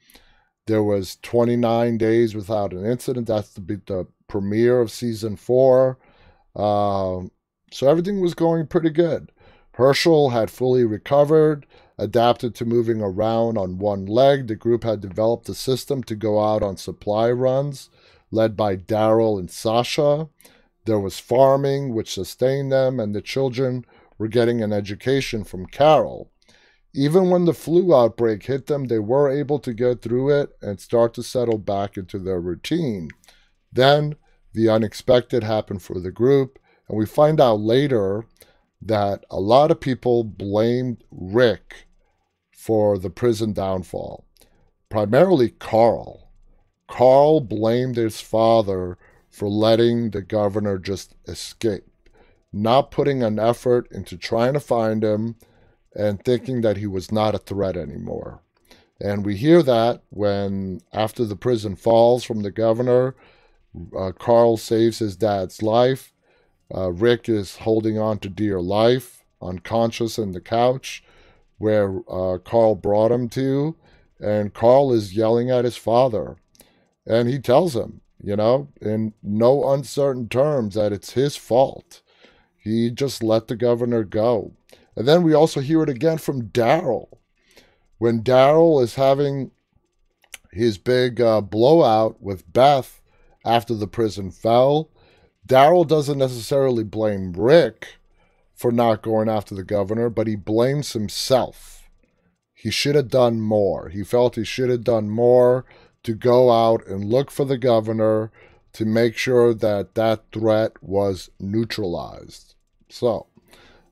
There was 29 days without an incident. That's the, the premiere of season four. Uh, so everything was going pretty good. Hershel had fully recovered, adapted to moving around on one leg. The group had developed a system to go out on supply runs, led by Daryl and Sasha. There was farming, which sustained them, and the children were getting an education from Carol. Even when the flu outbreak hit them, they were able to get through it and start to settle back into their routine. Then the unexpected happened for the group, and we find out later that a lot of people blamed Rick for the prison downfall, primarily Carl. Carl blamed his father for letting the governor just escape. not putting an effort into trying to find him and thinking that he was not a threat anymore. And we hear that when, after the prison falls from the governor, uh, Carl saves his dad's life. Uh, Rick is holding on to dear life, unconscious in the couch where uh, Carl brought him to. And Carl is yelling at his father. And he tells him, you know, in no uncertain terms, that it's his fault. He just let the governor go. And then we also hear it again from Daryl. When Daryl is having his big uh, blowout with Beth after the prison fell, Daryl doesn't necessarily blame Rick for not going after the governor, but he blames himself. He should have done more. He felt he should have done more to go out and look for the governor to make sure that that threat was neutralized. So,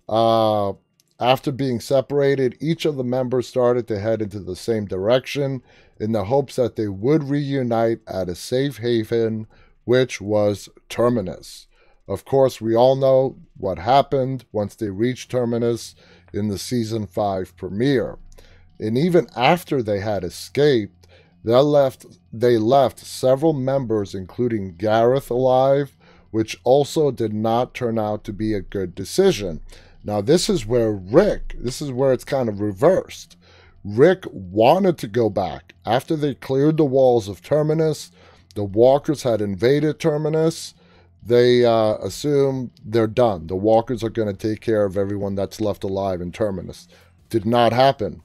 uh, after being separated, each of the members started to head into the same direction in the hopes that they would reunite at a safe haven, which was Terminus. Of course, we all know what happened once they reached Terminus in the season 5 premiere. And even after they had escaped, they left, they left several members, including Gareth, alive, which also did not turn out to be a good decision. Now, this is where Rick, this is where it's kind of reversed. Rick wanted to go back. After they cleared the walls of Terminus, the walkers had invaded Terminus. They uh, assume they're done. The walkers are going to take care of everyone that's left alive in Terminus. Did not happen.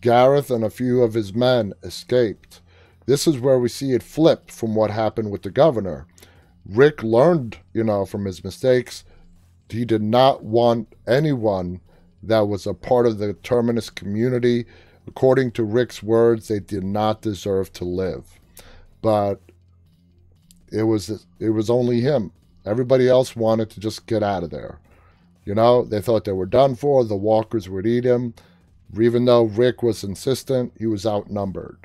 Gareth and a few of his men escaped. This is where we see it flip from what happened with the governor. Rick learned, you know, from his mistakes. He did not want anyone that was a part of the Terminus community. According to Rick's words, they did not deserve to live. But it was it was only him. Everybody else wanted to just get out of there. You know, they thought they were done for. The walkers would eat him. Even though Rick was insistent, he was outnumbered.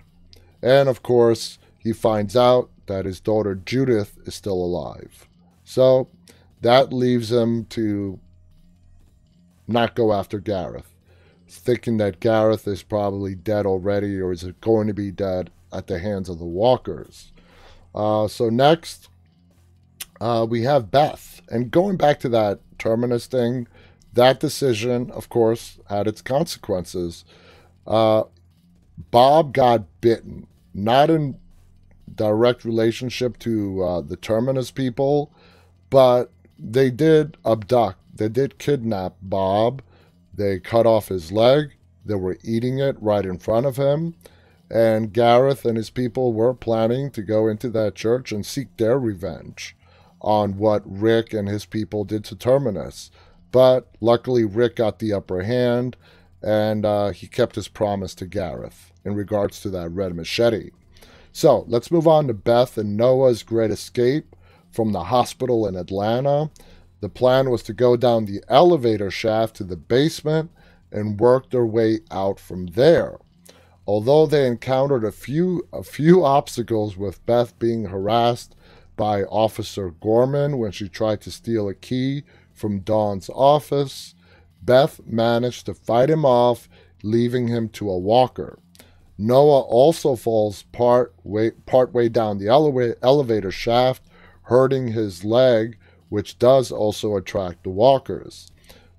And of course, he finds out that his daughter Judith is still alive. So that leaves him to not go after Gareth, thinking that Gareth is probably dead already or is going to be dead at the hands of the walkers. Uh, so next, uh, we have Beth. And going back to that Terminus thing, that decision, of course, had its consequences. Uh, Bob got bitten, not in direct relationship to uh, the Terminus people, but they did abduct, they did kidnap Bob. They cut off his leg. They were eating it right in front of him. And Gareth and his people were planning to go into that church and seek their revenge on what Rick and his people did to Terminus. But luckily, Rick got the upper hand and uh, he kept his promise to Gareth in regards to that red machete. So let's move on to Beth and Noah's great escape from the hospital in Atlanta. The plan was to go down the elevator shaft to the basement and work their way out from there. Although they encountered a few a few obstacles with Beth being harassed by Officer Gorman when she tried to steal a key from Dawn's office, Beth managed to fight him off, leaving him to a walker. Noah also falls part way, down the ele- elevator shaft, hurting his leg, which does also attract the walkers.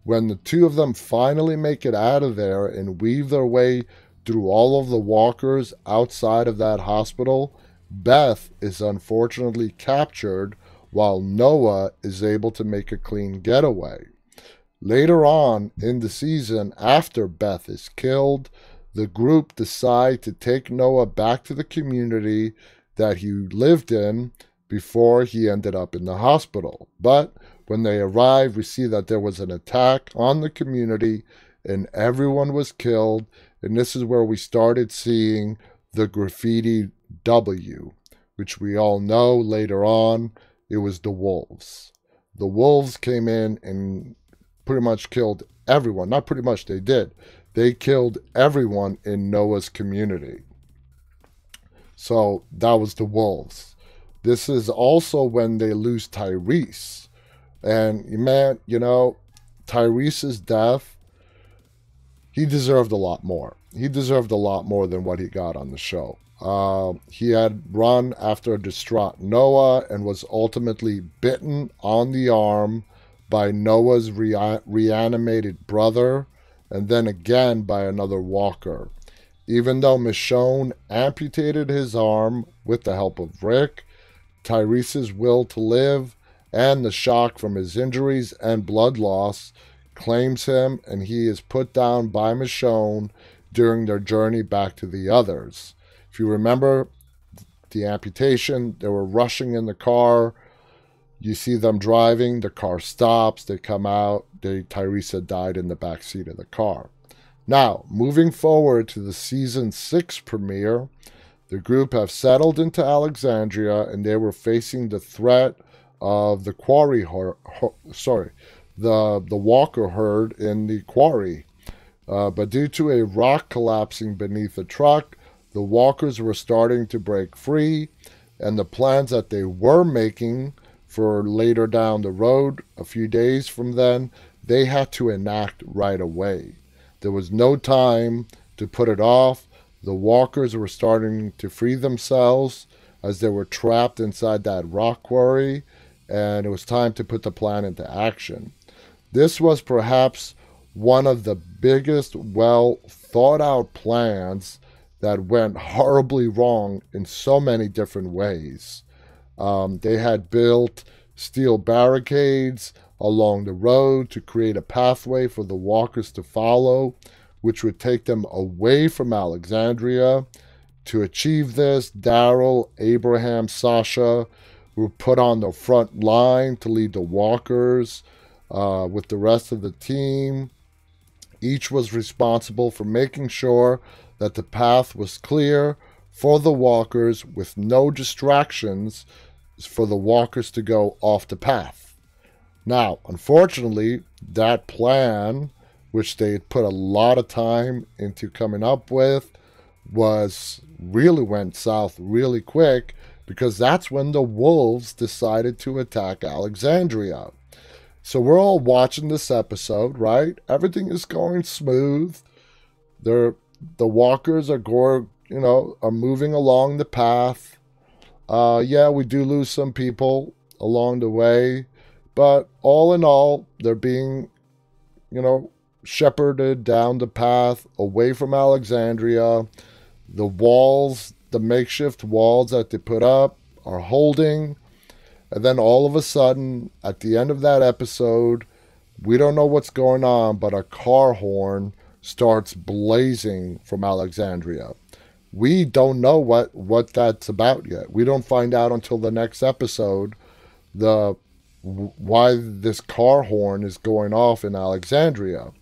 When the two of them finally make it out of there and weave their way through all of the walkers outside of that hospital, Beth is unfortunately captured while Noah is able to make a clean getaway. Later on in the season, after Beth is killed, the group decide to take Noah back to the community that he lived in before he ended up in the hospital. But when they arrive, we see that there was an attack on the community and everyone was killed. And this is where we started seeing the graffiti W, which we all know later on it was the wolves. The wolves came in and pretty much killed everyone. Not pretty much, they did. They killed everyone in Noah's community. So that was the wolves. This is also when they lose Tyrese. And man, you know, Tyrese's death, he deserved a lot more. He deserved a lot more than what he got on the show. Uh, he had run after a distraught Noah and was ultimately bitten on the arm by Noah's rea- reanimated brother and then again by another walker. Even though Michonne amputated his arm with the help of Rick, Tyrese's will to live and the shock from his injuries and blood loss claims him, and he is put down by Michonne during their journey back to the others. If you remember the amputation, they were rushing in the car. You see them driving, the car stops, they come out, they, Tyrese died in the back seat of the car. Now, moving forward to the season six premiere, the group have settled into Alexandria and they were facing the threat of the quarry, sorry, the the Walker herd in the quarry. Uh, but due to a rock collapsing beneath the truck, the Walkers were starting to break free, and the plans that they were making for later down the road, a few days from then, they had to enact right away. There was no time to put it off. The walkers were starting to free themselves as they were trapped inside that rock quarry, and it was time to put the plan into action. This was perhaps one of the biggest, well thought out plans that went horribly wrong in so many different ways. Um, they had built steel barricades along the road to create a pathway for the walkers to follow, which would take them away from Alexandria. To achieve this, Daryl, Abraham, Sasha were put on the front line to lead the walkers uh, with the rest of the team. Each was responsible for making sure that the path was clear for the walkers with no distractions for the walkers to go off the path. Now, unfortunately, that plan, which they put a lot of time into coming up with, was really went south really quick because that's when the wolves decided to attack Alexandria. So we're all watching this episode, right? Everything is going smooth. They're the walkers are going, you know, are moving along the path. Uh, yeah, we do lose some people along the way, but all in all, they're being, you know, shepherded down the path away from Alexandria. The walls, the makeshift walls that they put up, are holding. And then all of a sudden, at the end of that episode, we don't know what's going on, but a car horn starts blazing from Alexandria. We don't know what, what that's about yet. We don't find out until the next episode the why this car horn is going off in Alexandria.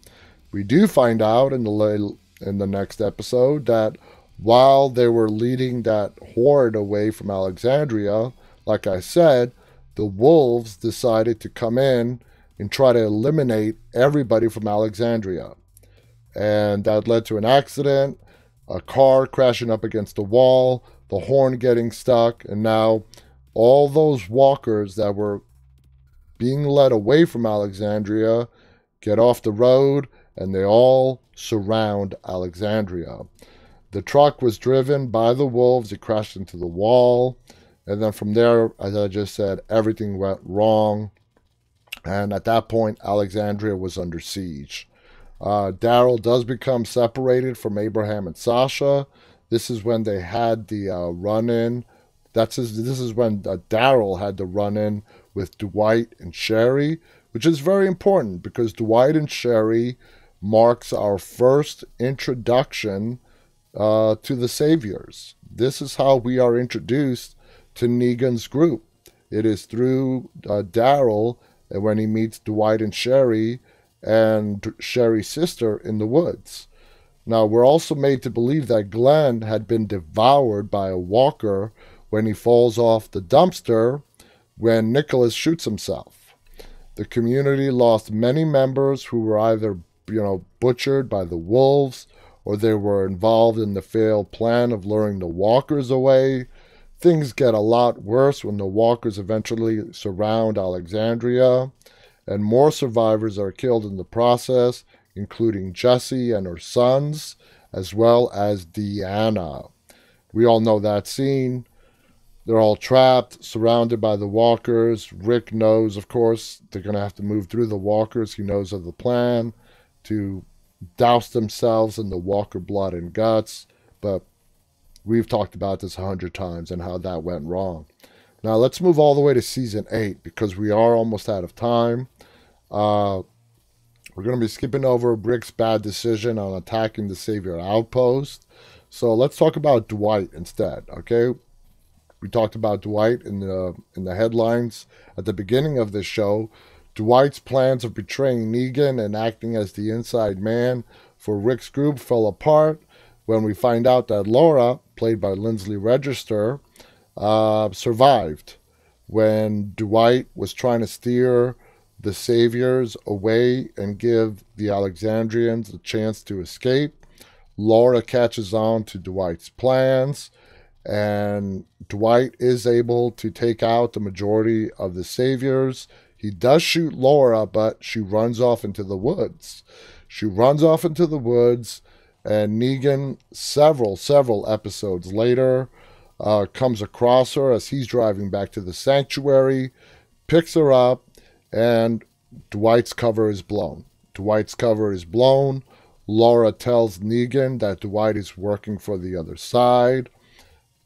We do find out in the in the next episode that while they were leading that horde away from Alexandria, like I said, the wolves decided to come in and try to eliminate everybody from Alexandria. And that led to an accident, a car crashing up against a wall, the horn getting stuck, and now all those walkers that were being led away from Alexandria get off the road and they all surround Alexandria. The truck was driven by the wolves, it crashed into the wall, and then from there, as I just said, everything went wrong. And at that point, Alexandria was under siege. Uh, Daryl does become separated from Abraham and Sasha. This is when they had the uh, run in. That's his, this is when uh, Daryl had the run in with Dwight and Sherry, which is very important because Dwight and Sherry marks our first introduction uh, to the Saviors. This is how we are introduced to Negan's group. It is through uh, Daryl, and when he meets Dwight and Sherry, and Sherry's sister in the woods. Now, we're also made to believe that Glenn had been devoured by a walker when he falls off the dumpster when Nicholas shoots himself. The community lost many members who were either, you know, butchered by the wolves or they were involved in the failed plan of luring the walkers away. Things get a lot worse when the walkers eventually surround Alexandria, and more survivors are killed in the process, including Jesse and her sons, as well as Deanna. We all know that scene. They're all trapped, surrounded by the walkers. Rick knows, of course, they're going to have to move through the walkers. He knows of the plan to douse themselves in the walker blood and guts. But we've talked about this a hundred times and how that went wrong. Now let's move all the way to season eight because we are almost out of time. Uh, we're going to be skipping over Rick's bad decision on attacking the Savior outpost. So let's talk about Dwight instead, okay? We talked about Dwight in the in the headlines at the beginning of this show. Dwight's plans of betraying Negan and acting as the inside man for Rick's group fell apart when we find out that Laura, played by Lindsley Register, uh, survived when Dwight was trying to steer the Saviors away and give the Alexandrians a chance to escape. Laura catches on to Dwight's plans and Dwight is able to take out the majority of the saviors. He does shoot Laura, but she runs off into the woods. She runs off into the woods, and Negan, several, several episodes later, uh, comes across her as he's driving back to the sanctuary, picks her up, and Dwight's cover is blown. Dwight's cover is blown. Laura tells Negan that Dwight is working for the other side.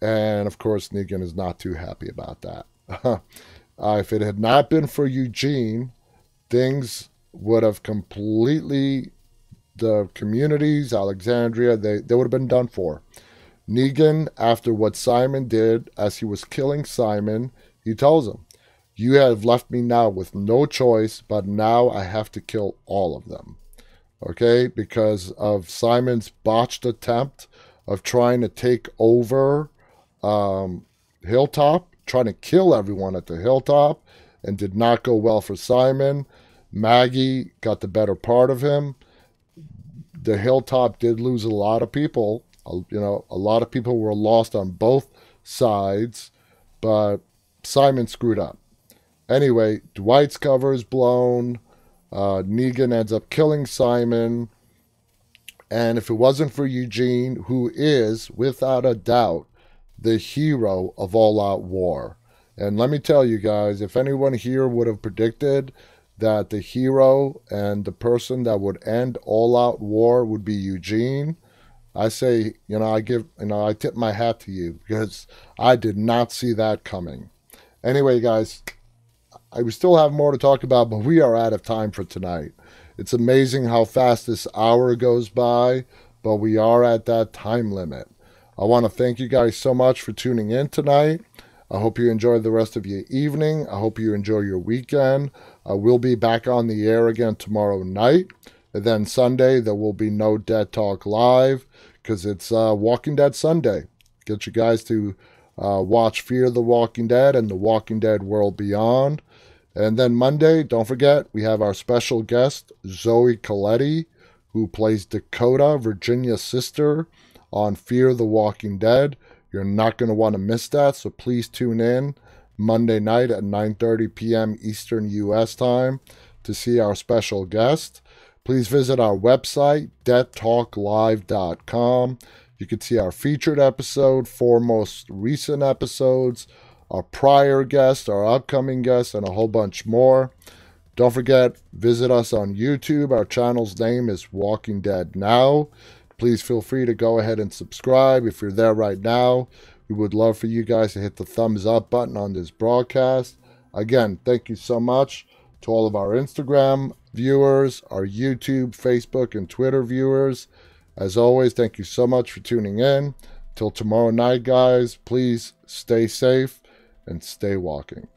And of course, Negan is not too happy about that. [laughs] uh, if it had not been for Eugene, things would have completely, the communities, Alexandria, they, they would have been done for. Negan, after what Simon did as he was killing Simon, he tells him, You have left me now with no choice, but now I have to kill all of them. Okay, because of Simon's botched attempt of trying to take over um, Hilltop, trying to kill everyone at the Hilltop, and did not go well for Simon. Maggie got the better part of him. The Hilltop did lose a lot of people. You know, a lot of people were lost on both sides, but Simon screwed up. Anyway, Dwight's cover is blown. Uh, Negan ends up killing Simon. And if it wasn't for Eugene, who is, without a doubt, the hero of All Out War. And let me tell you guys, if anyone here would have predicted that the hero and the person that would end All Out War would be Eugene, I say, you know, I give, you know, I tip my hat to you because I did not see that coming. Anyway, guys, I still have more to talk about, but we are out of time for tonight. It's amazing how fast this hour goes by, but we are at that time limit. I want to thank you guys so much for tuning in tonight. I hope you enjoy the rest of your evening. I hope you enjoy your weekend. We'll be back on the air again tomorrow night. And then Sunday, there will be no Dead Talk Live because it's uh, Walking Dead Sunday. Get you guys to uh, watch Fear the Walking Dead and The Walking Dead World Beyond. And then Monday, don't forget, we have our special guest, Zoe Colletti, who plays Dakota, Virginia's sister on Fear the Walking Dead. You're not going to want to miss that, so please tune in Monday night at 9:30 p.m. Eastern US time to see our special guest. Please visit our website deadtalklive.com. You can see our featured episode, four most recent episodes, our prior guests, our upcoming guests, and a whole bunch more. Don't forget, visit us on YouTube. Our channel's name is Walking Dead Now. Please feel free to go ahead and subscribe if you're there right now. We would love for you guys to hit the thumbs up button on this broadcast. Again, thank you so much to all of our Instagram viewers, our YouTube, Facebook, and Twitter viewers. As always, thank you so much for tuning in. Till tomorrow night, guys, please stay safe and stay walking.